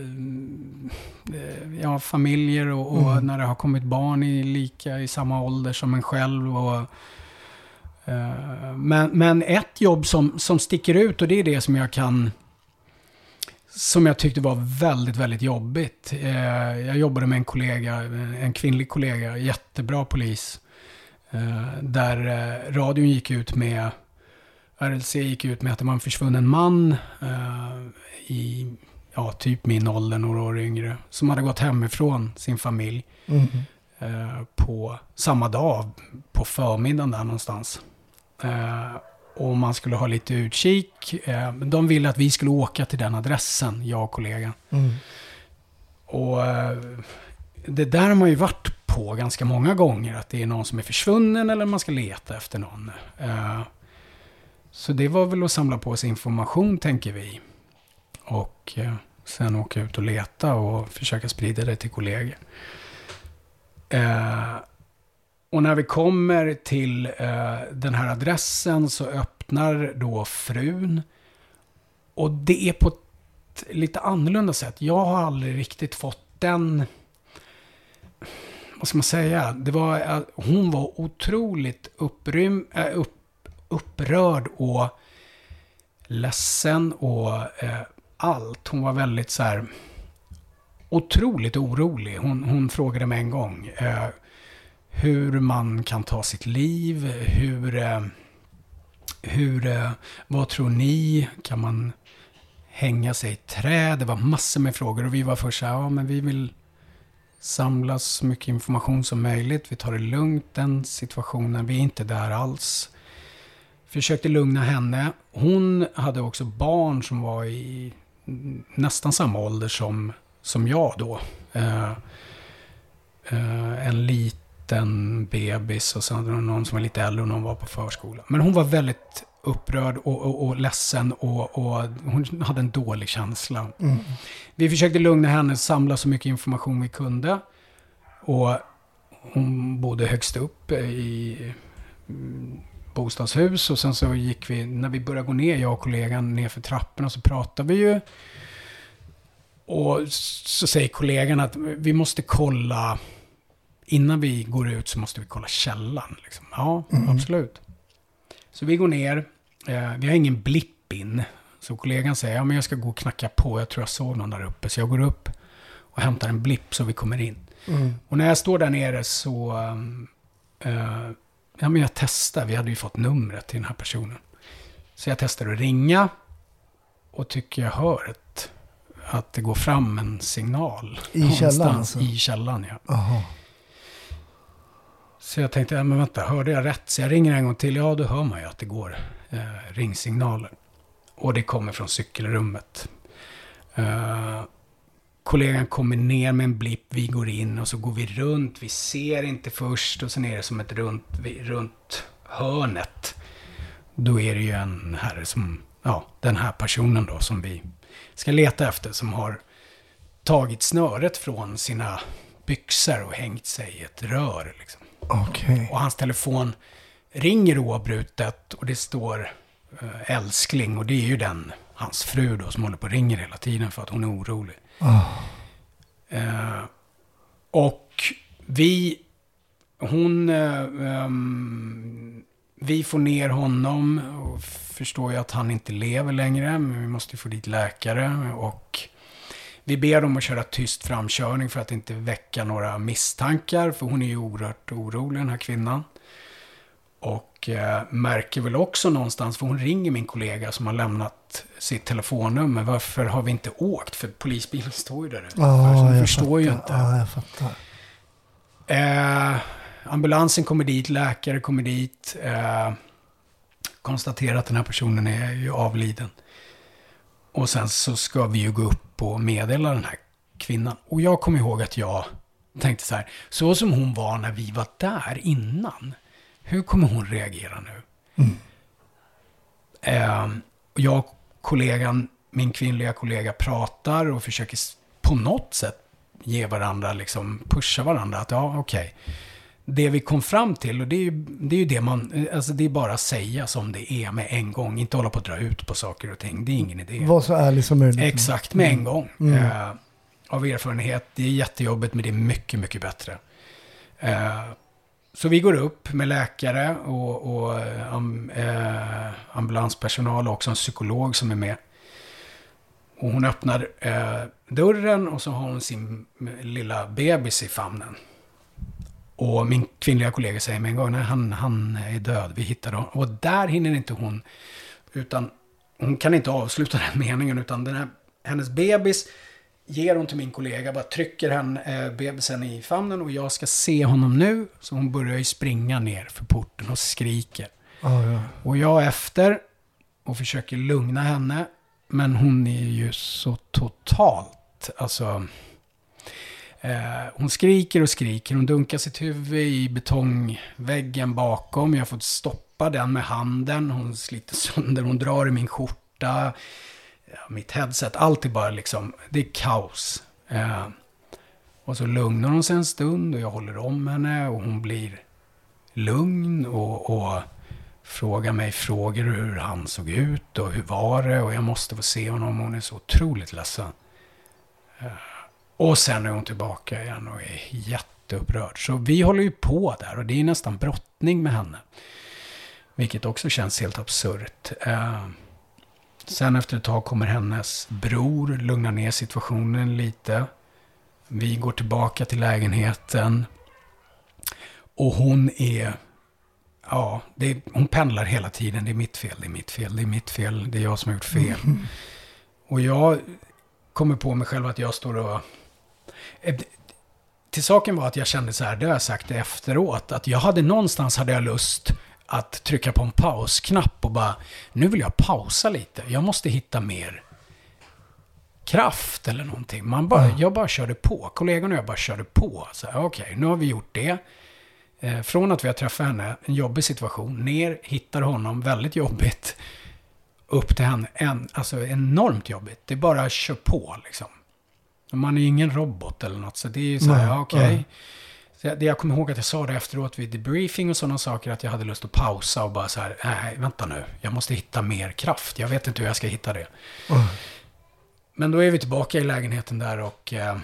ja, familjer och, och Mm. när det har kommit barn i lika i samma ålder som en själv. Och, eh, men, men ett jobb som, som sticker ut och det är det som jag kan som jag tyckte var väldigt, väldigt jobbigt. Eh, jag jobbade med en kollega, en kvinnlig kollega, jättebra polis. Eh, där eh, radion gick ut med, RLC gick ut med att det var en försvunnen man eh, i ja, typ min ålder, några år yngre, som hade gått hemifrån sin familj Mm. eh, på samma dag, på förmiddagen där någonstans. Eh, och man skulle ha lite utkik. Eh, de ville att vi skulle åka till den adressen, jag och kollegan. Mm. Och eh, det där har man ju varit på ganska många gånger, att det är någon som är försvunnen eller man ska leta efter någon. Så det var väl att samla på sig information, tänker vi. Och sen åka ut och leta och försöka sprida det till kollegor. Och när vi kommer till eh, den här adressen så öppnar då frun. Och det är på ett lite annorlunda sätt. Jag har aldrig riktigt fått den... Vad ska man säga? Det var, eh, hon var otroligt upprym, äh, upp, upprörd och ledsen och eh, allt. Hon var väldigt så här otroligt orolig. Hon, hon frågade mig en gång eh, hur man kan ta sitt liv, hur, eh, hur, eh, vad tror ni, kan man hänga sig i träd? Det var massor med frågor och vi var först så här, ja men vi vill samla så mycket information som möjligt. Vi tar det lugnt den situationen, vi är inte där alls. Försökte lugna henne. Hon hade också barn som var i nästan samma ålder som, som jag då. Eh, eh, en liten bebis och sen hade hon någon som var lite äldre och någon var på förskola. Men hon var väldigt upprörd och, och, och ledsen och, och hon hade en dålig känsla. Mm. Vi försökte lugna henne, samla så mycket information vi kunde. Och hon bodde högst upp i mm, bostadshus och sen så gick vi, när vi började gå ner, jag och kollegan, ner för trapporna så pratade vi ju. Och så säger kollegan att vi måste kolla, innan vi går ut så måste vi kolla källan. Liksom. Ja, absolut. Så vi går ner, eh, vi har ingen blipp in. Så kollegan säger, ja men jag ska gå och knacka på, jag tror jag såg någon där uppe. Så jag går upp och hämtar en blipp så vi kommer in. Mm. Och när jag står där nere så, um, eh, ja men jag testar, vi hade ju fått numret till den här personen. Så jag testar att ringa och tycker jag hör ett, att det går fram en signal. I källan alltså? I källan, ja. Jaha. Så jag tänkte, ja, men vänta, hörde jag rätt? Så jag ringer en gång till. Ja, då hör man ju att det går eh, ringsignaler. Och det kommer från cykelrummet. Eh, kollegan kommer ner med en blipp, vi går in och så går vi runt. Vi ser inte först och sen är det som ett runt, vi- runt hörnet. Då är det ju en herre som, ja, den här personen då som vi ska leta efter som har tagit snöret från sina byxor och hängt sig i ett rör. Liksom. Okej. Och hans telefon ringer oavbrutet och det står eh, älskling och det är ju den, hans fru då, som håller på och ringer hela tiden för att hon är orolig. Ah. Eh, och vi, hon, eh, ehm, vi får ner honom och förstår ju att han inte lever längre, men vi måste få dit läkare och vi ber dem att köra tyst framkörning för att inte väcka några misstankar, för hon är ju oerhört orolig, den här kvinnan. Och eh, märker väl också någonstans, för hon ringer min kollega som har lämnat sitt telefonnummer. Varför har vi inte åkt? För polisbilen står ju där ute. Alltså, hon förstår ju fattar. inte. Ja, jag fattar. Eh, ambulansen kommer dit, läkare kommer dit. Eh, konstaterar att den här personen är ju avliden. Och sen så ska vi ju gå upp och meddela den här kvinnan. Och jag kommer ihåg att jag tänkte så här, så som hon var när vi var där innan. Hur kommer hon reagera nu? Eh, och jag och kollegan, min kvinnliga kollega pratar och försöker på något sätt ge varandra, liksom pusha varandra. Att ja, okej. Det vi kom fram till, och det är ju det, är ju det man, alltså det är bara att säga som det är med en gång. Inte hålla på att dra ut på saker och ting. Det är ingen idé. Var så ärlig som möjligt. Exakt, med en gång. Mm. Eh, av erfarenhet, det är jättejobbigt men det är mycket, mycket bättre. Eh, så vi går upp med läkare och, och eh, am, eh, ambulanspersonal och också en psykolog som är med. Och hon öppnar eh, dörren och så har hon sin lilla bebis i famnen. Och min kvinnliga kollega säger med en gång, nej han, han är död, vi hittar honom. Och där hinner inte hon, utan hon kan inte avsluta (laughs) den meningen, utan den här, hennes bebis ger hon till min kollega, bara trycker henne, eh, bebisen i famnen och jag ska se honom nu. Så hon börjar ju springa ner för porten och skriker. Ja, ja. Och jag efter och försöker lugna henne. Men hon är ju så totalt, alltså... Eh, hon skriker och skriker, hon dunkar sitt huvud i betongväggen bakom. Jag har fått stoppa den med handen, hon sliter sönder, hon drar i min skjorta. Ja, mitt headset, allt är bara liksom, det är kaos. Eh, och så lugnar hon sig en stund och jag håller om henne och hon blir lugn och, och frågar mig frågor hur han såg ut och hur var det och jag måste få se honom. Hon är så otroligt ledsen. Eh, och sen är hon tillbaka igen och är jätteupprörd. Så vi håller ju på där och det är nästan brottning med henne. Vilket också känns helt absurt. Eh, Sen efter ett tag kommer hennes bror, lugna ner situationen lite. Vi går tillbaka till lägenheten. Och hon är... Ja, är, hon pendlar hela tiden. Det är mitt fel, det är mitt fel, det är mitt fel, det är jag som har gjort fel. Och jag kommer på mig själv att jag står och... Eh, Till saken var att jag kände så här, det har jag sagt efteråt, att jag hade någonstans hade jag lust att trycka på en pausknapp och bara, nu vill jag pausa lite. Jag måste hitta mer kraft eller någonting. Man bara, Jag bara körde på. Kollegorna och jag bara körde på. Okej, nu har vi gjort det. Eh, från att vi har träffat henne, en jobbig situation, ner, hittar honom, väldigt jobbigt. Upp till henne, en, alltså enormt jobbigt. Det bara köra på liksom. Man är ju ingen robot eller något, så det är ju så här, okej. Så jag, jag kommer ihåg att jag sa det efteråt vid debriefing och sådana saker, att jag hade lust att pausa och bara så här, nej, vänta nu, jag måste hitta mer kraft. Jag vet inte hur jag ska hitta det. Men då är vi tillbaka i lägenheten där och eh,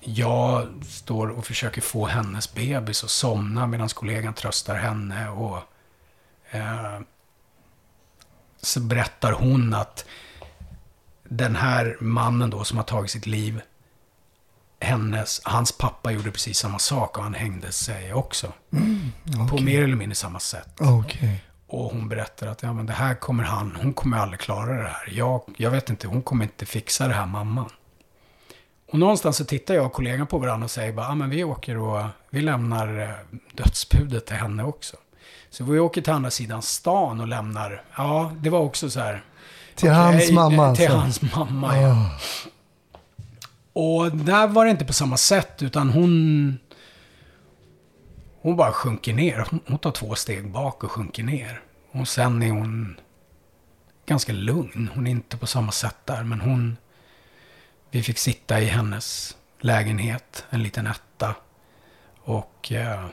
jag står och försöker få hennes bebis att somna medan kollegan tröstar henne. Och eh, så berättar hon att den här mannen då som har tagit sitt liv, hennes, hans pappa gjorde precis samma sak och han hängde sig också. På mer eller mindre samma sätt. Okej. Och hon berättar att ja, men det här kommer han, hon kommer aldrig klara det här. Jag, jag vet inte, hon kommer inte fixa det här mamman. Och någonstans så tittar jag och kollegan på varandra och säger bara, ja men vi åker och vi lämnar eh, dödsbudet till henne också. Så vi åker till andra sidan stan och lämnar, ja det var också så här. Till okej, hans mamma Till alltså. hans mamma, ja. Ah. Och där var det inte på samma sätt, utan hon... Hon bara sjunker ner. Hon- Hon tar två steg bak och sjunker ner. Och sen är hon ganska lugn. Hon är inte på samma sätt där, men hon... Vi fick sitta i hennes lägenhet, en liten etta. Och eh,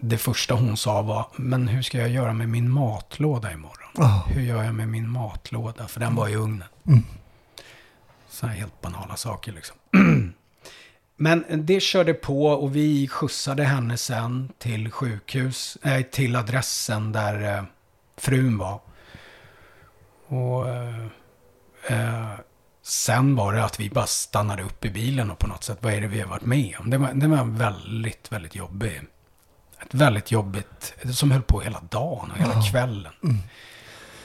det första hon sa var, men hur ska jag göra med min matlåda imorgon? Ah. Hur gör jag med min matlåda? För den var i ugnen. Sådana här helt banala saker liksom. (clears throat) Men det körde på och vi skjutsade henne sen till sjukhus, eh, till adressen där eh, frun var. Och eh, sen var det att vi bara stannade upp i bilen och på något sätt, vad är det vi har varit med om? Det var, det var väldigt, väldigt jobbigt. Ett väldigt jobbigt, som höll på hela dagen och hela kvällen.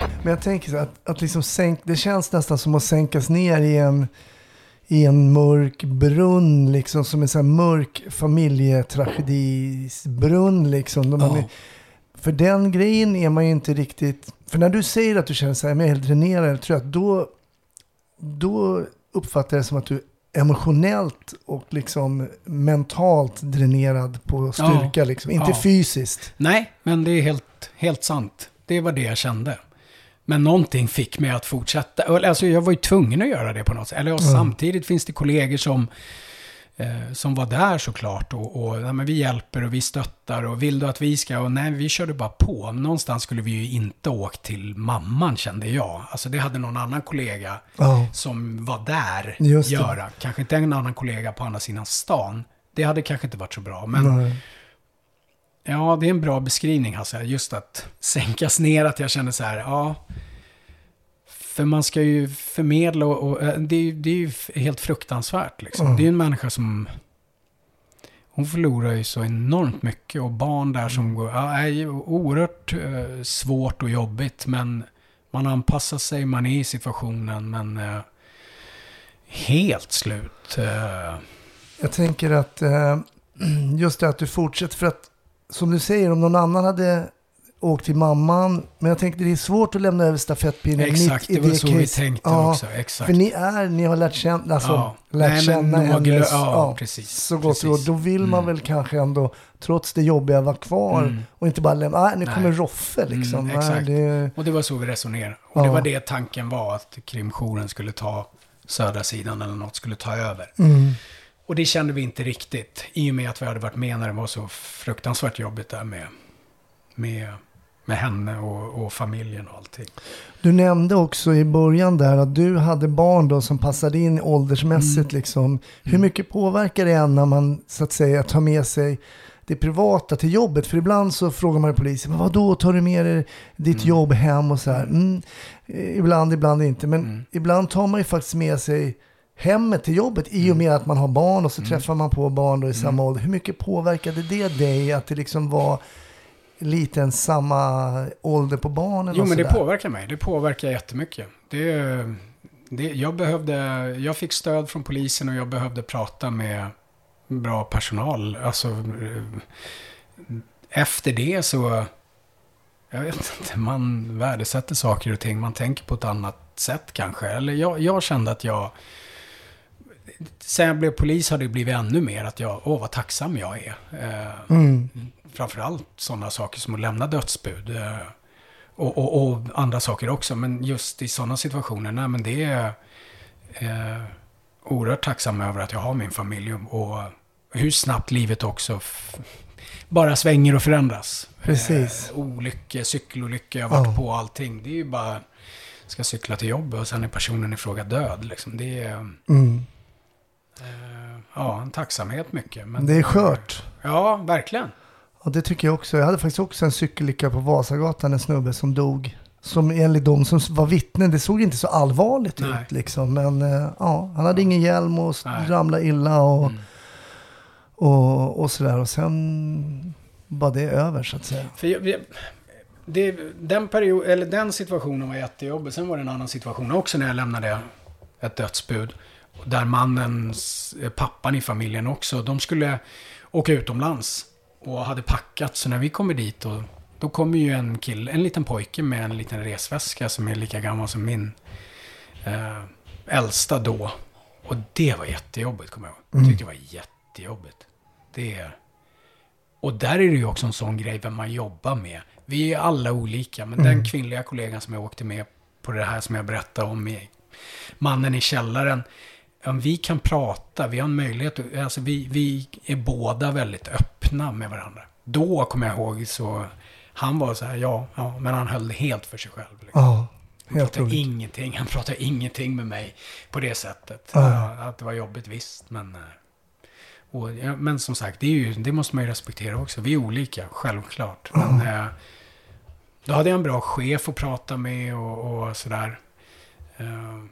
Men jag tänker så att, att liksom sänk, det känns nästan som att sänkas ner i en, i en mörk brunn liksom som en sån mörk familjetragedisbrunn liksom. Ja. är, för den grejen är man ju inte riktigt, för när du säger att du känner så här, men jag är helt dränerad, tror jag att då, då uppfattar jag det som att du emotionellt och liksom mentalt dränerad på styrka liksom. Inte Ja. fysiskt. Nej, men det är helt, helt sant. Det var det jag kände. Men någonting fick mig att fortsätta. Alltså jag var ju tvungen att göra det på något sätt. Eller och Ja. samtidigt finns det kollegor som, eh, som var där såklart. Och, och ja, men vi hjälper och vi stöttar. Och vill du att vi ska? Och nej, vi körde bara på. Någonstans skulle vi ju inte åkt till mamman kände jag. Alltså det hade någon annan kollega Ja. som var där Just det. göra. Kanske inte en annan kollega på andra sidan stan. Det hade kanske inte varit så bra. Men Nej. Ja, det är en bra beskrivning Hasse. Just att sänkas ner, att jag känner så här, ja. För man ska ju förmedla och, och eh, det, är, ju- det är ju helt fruktansvärt liksom. Mm. Det är ju en människa som... Hon förlorar ju så enormt mycket och barn där som går... Ja, är ju oerhört eh, svårt och jobbigt men man anpassar sig, man är i situationen men eh, helt slut. Eh, Jag tänker att eh, (clears throat) just det att du fortsätter för att som du säger om någon annan hade åkt till mamman. Men jag tänkte det är svårt att lämna över stafettpinnen Exakt, det var det så vi case. tänkte ja, också, exakt. För ni är, ni har lärt känna, alltså, Ja. lärt Nej, känna hennes, ja, precis, så gott det. Då vill man Mm. väl kanske ändå, trots det jobbiga, vara kvar Mm. och inte bara lämna, nej nu Nej. kommer Roffe liksom. Mm, Nej, exakt. det, Och det var så vi resonerade. Och Ja. det var det tanken var, att krimjouren skulle ta södra sidan eller något skulle ta över. Mm. Och det kände vi inte riktigt, i och med att vi hade varit med när det var så fruktansvärt jobbigt där med, med, med henne och, och familjen och allting. Du nämnde också i början där att du hade barn då som passade in åldersmässigt Mm. liksom. Hur mycket påverkar det en när man så att säga tar med sig det privata till jobbet? För ibland så frågar man polisen, men vadå tar du med dig ditt jobb hem och så här? Mm. eh, Ibland, ibland inte. Men Mm. ibland tar man ju faktiskt med sig hemmet till jobbet i Mm. och med att man har barn och så träffar man på barn då i samma ålder. Hur mycket påverkade det dig att det liksom var lite en samma ålder på barnen? Jo, och men det påverkar mig. Det påverkar jättemycket. Det, det, jag, behövde, jag fick stöd från polisen och jag behövde prata med bra personal. Alltså, efter det så... Jag vet inte, man värdesätter saker och ting. Man tänker på ett annat sätt kanske. Eller jag, jag kände att jag... Sen jag blev polis har det blivit ännu mer att jag, åh vad tacksam jag är. Eh, Mm. Framförallt sådana saker som att lämna dödsbud. eh, Och, och, och andra saker också. Men just i sådana situationer, nej men det är eh, oerhört tacksam över att jag har min familj. Och hur snabbt livet också bara svänger och förändras. Precis. Eh, olyckor, cykelolyckor, jag har varit Ja. på allting. Det är ju bara, ska cykla till jobbet och sen är personen i fråga död. Liksom. Det är, Mm. Eh, ja, en tacksamhet mycket. Men, Det är skört. Ja, verkligen. Ja, det tycker jag också. Jag hade faktiskt också en cykellycka på Vasagatan, en snubbe som dog. Som enligt de som var vittnen, det såg inte så allvarligt Nej. ut liksom. Men eh, ja, han hade ingen hjälm och Nej. Mm. ramlade illa och, och, och sådär. Och sen var det över så att säga. För jag, jag- det, den, period, eller den situationen var jättejobbig. Sen var det en annan situation också när jag lämnade ett dödsbud. Där mannens, eh, pappan i familjen också, de skulle åka utomlands. Och hade packat. Så när vi kommer dit, och, då kommer ju en kille, en liten pojke med en liten resväska som är lika gammal som min eh, äldsta då. Och det var jättejobbigt, kommer jag ihåg. Jag Mm. tyckte det var jättejobbigt. Det är... Och där är det ju också en sån grej vem man jobbar med. Vi är alla olika, men den kvinnliga kollegan som jag åkte med på det här som jag berättade om, i mannen i källaren. Ja, vi kan prata, vi har en möjlighet, alltså vi, vi är båda väldigt öppna med varandra. Då kommer jag ihåg så, han var så här, ja, ja men han höll det helt för sig själv. Liksom. Ja, Han pratade roligt. ingenting, han pratade ingenting med mig på det sättet. Ja. Att det var jobbigt, visst, men... eh, Och, men som sagt, det, ju, det måste man ju respektera också. Vi är olika, självklart. Men eh, då hade jag en bra chef att prata med och, och sådär. Eh,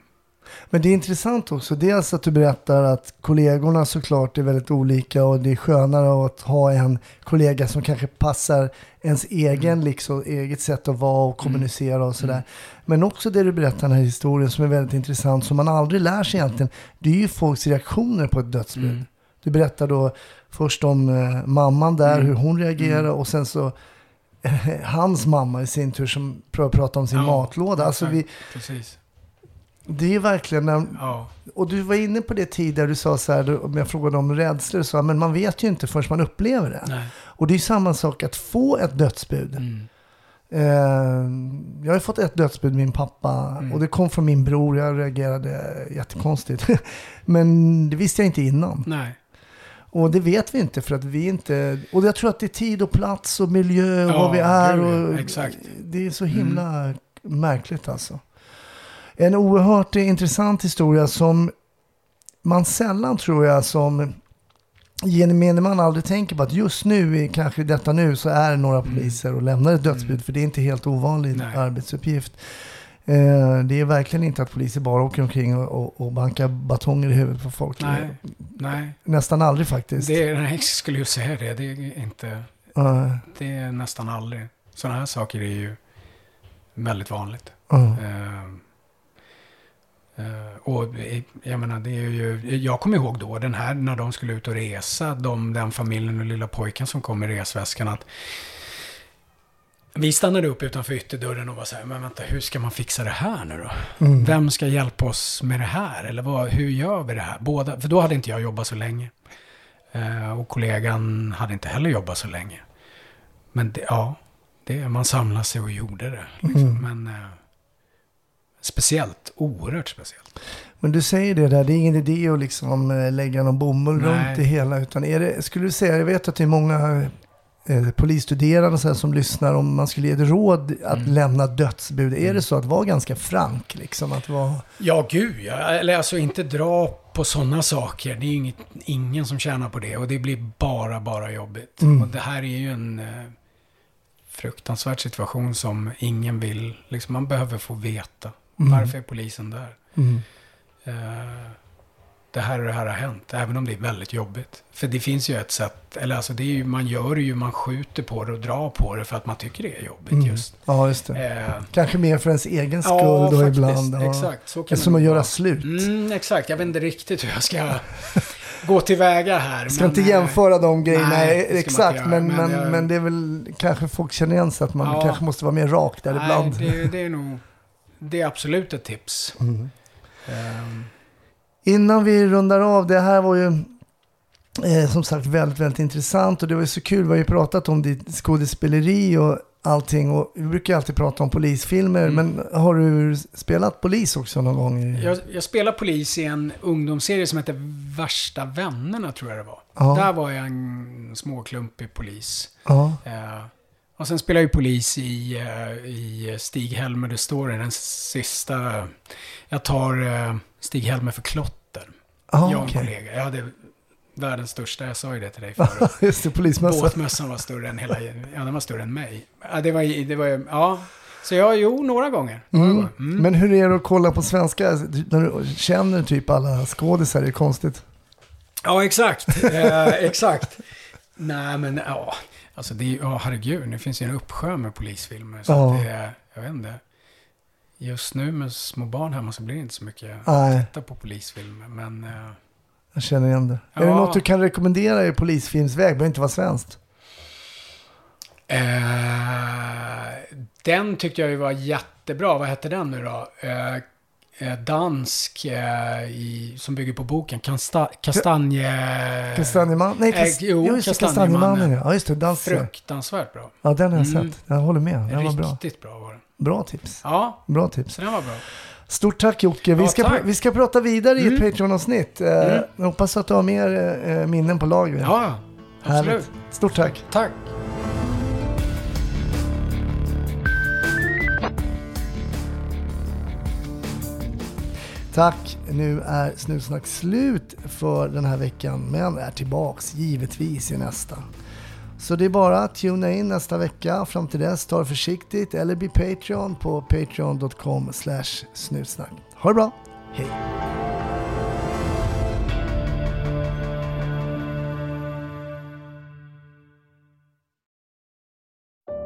Men det är intressant också, dels att du berättar att kollegorna såklart är väldigt olika och det är skönare att ha en kollega som kanske passar ens egen, liksom, eget sätt att vara och kommunicera och sådär. Men också det du berättar den här historien som är väldigt intressant, som man aldrig lär sig egentligen, det är ju folks reaktioner på ett dödsbud. Du berättar då först om eh, mamman där, hur hon reagerar och sen så eh, hans mamma i sin tur som pr- pratar om sin Ja, matlåda. Alltså vi, Precis. Det är verkligen, när, Ja. och du var inne på det tidigare, du sa så här, om jag frågade om rädslor, så, men man vet ju inte förrän man upplever det. Nej. Och det är samma sak att få ett dödsbud. Mm. Eh, jag har fått ett dödsbud, min pappa, Mm. och det kom från min bror, jag reagerade jättekonstigt. (laughs) men det visste jag inte innan. Nej. Och det vet vi inte för att vi inte... Och jag tror att det är tid och plats och miljö och Ja, vad vi är. Och Exakt. Det är så himla märkligt alltså. En oerhört intressant historia som man sällan tror jag som gemene man aldrig tänker på att just nu, kanske detta nu, så är några poliser och lämnar ett dödsbud. För det är inte helt ovanlig Nej. arbetsuppgift. Eh, det är verkligen inte att poliser bara åker omkring och, och, och bankar batonger i huvudet på folk. Nej. Nej. Nästan aldrig faktiskt. Det är, jag skulle ju säga det. Det är inte... Eh, Det är nästan aldrig. Sådana här saker är ju väldigt vanligt. Eh, eh, och eh, jag menar, det är ju, jag kommer ihåg då, den här, när de skulle ut och resa, de, den familjen och lilla pojken som kom i resväskan, att vi stannade upp utanför ytterdörren och var så här, men vänta, hur ska man fixa det här nu då? Mm. Vem ska hjälpa oss med det här? Eller vad, hur gör vi det här? Båda, för då hade inte jag jobbat så länge. Eh, och kollegan hade inte heller jobbat så länge. Men det, ja, det, man samlade sig och gjorde det. Liksom. Mm. Men eh, speciellt, oerhört speciellt. Men du säger det där, det är ingen idé att liksom eh, lägga någon bomull Nej. runt det hela. Utan är det, skulle du säga, jag vet att det är många eh, polisstuderande som lyssnar, om man skulle ge ett råd att Mm. lämna dödsbud. Är det så att vara ganska frank liksom? Att vara... Ja, gud ja. Eller alltså inte dra på sådana saker. Det är inget, ingen som tjänar på det. Och det blir bara, bara jobbigt. Mm. Och det här är ju en eh, fruktansvärd situation som ingen vill. Liksom, man behöver få veta. Mm. Varför är polisen där? Mm. Eh, det här och det här har hänt, även om det är väldigt jobbigt. För det finns ju ett sätt, eller alltså det är ju, man gör det ju, man skjuter på det och drar på det för att man tycker det är jobbigt Mm. just. Ja, just det. Eh, Kanske mer för ens egen skull Ja, då faktiskt. ibland. Ja. Exakt, så kan som att göra slut. Mm, exakt, jag vet inte riktigt hur jag ska (laughs) gå tillväga här. Jag ska inte eh, jämföra de grejerna nej, man exakt, men, göra, men, men men, jag- det är väl kanske folk känner igen sig att man Ja. kanske måste vara mer rak där Nej, ibland. det, det är nog, det är absolut ett tips. Mm. Ehm, Innan vi rundar av, det här var ju eh, som sagt väldigt, väldigt intressant och det var ju så kul, vi har ju pratat om ditt skådespeleri och allting och vi brukar ju alltid prata om polisfilmer, Mm. men har du spelat polis också någon gång? Jag, jag spelar polis i en ungdomsserie som heter Värsta vännerna, tror jag det var. Ja. Där var jag en småklumpig polis. Ja. Eh, och sen spelar jag ju polis i, eh, i Stig-Helmer The Story, den sista. Jag tar eh, Stig-Helmer för klotter. Ah, jag och en okej. kollega. Jag hade världens största, jag sa ju det till dig (laughs) förut. Just det, polismössa. Båtmössan var större än hela, ja den var större än mig. Ja, det var, det var ja. Så jag, jo, några gånger. Några Mm. gånger. Mm. Men hur är det att kolla på svenska? När du känner typ alla skådisar, är det konstigt? Ja, exakt. Eh, exakt. Nej, men ja. Alltså det är ja herregud, det finns ju en uppsjö med polisfilmer. Så Ja. att det är, jag vet inte. Just nu med små barn hemma så blir det inte så mycket Nej. att titta på polisfilmer. Men eh, Jag känner igen det. Är det Ja. något du kan rekommendera i polisfilmsväg? Det behöver inte vara svenskt. eh, den tyckte jag ju var jättebra. Vad hette den nu då? Eh, dansk eh, i, som bygger på boken. Kasta, kastanje... Kastanjeman? Nej, kas- Eh, jo, just Kastanjemannen. Ja, just det. Dans. Fruktansvärt bra. Ja, den har jag Mm. sett. Jag håller med. Den var bra. Riktigt bra var den. Bra tips. Ja, Bra tips. så den var bra. Stort tack Jocke. Vi Ja, ska, tack. vi ska prata vidare i ett Mm. Patreon-avsnitt. Eh, Mm. Jag hoppas att du har mer eh, minnen på lager. Ja, absolut. Härligt. Stort tack. Tack. Tack. Nu är Snutsnack slut för den här veckan, men är tillbaks givetvis i nästa. Så det är bara att tuna in nästa vecka. Fram till dess, ta det försiktigt eller bli Patreon på patreon.com snutsnack. Ha det bra! Hej!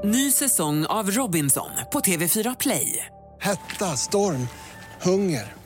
Ny säsong av Robinson på TV4 Play. Hetta, storm, hunger.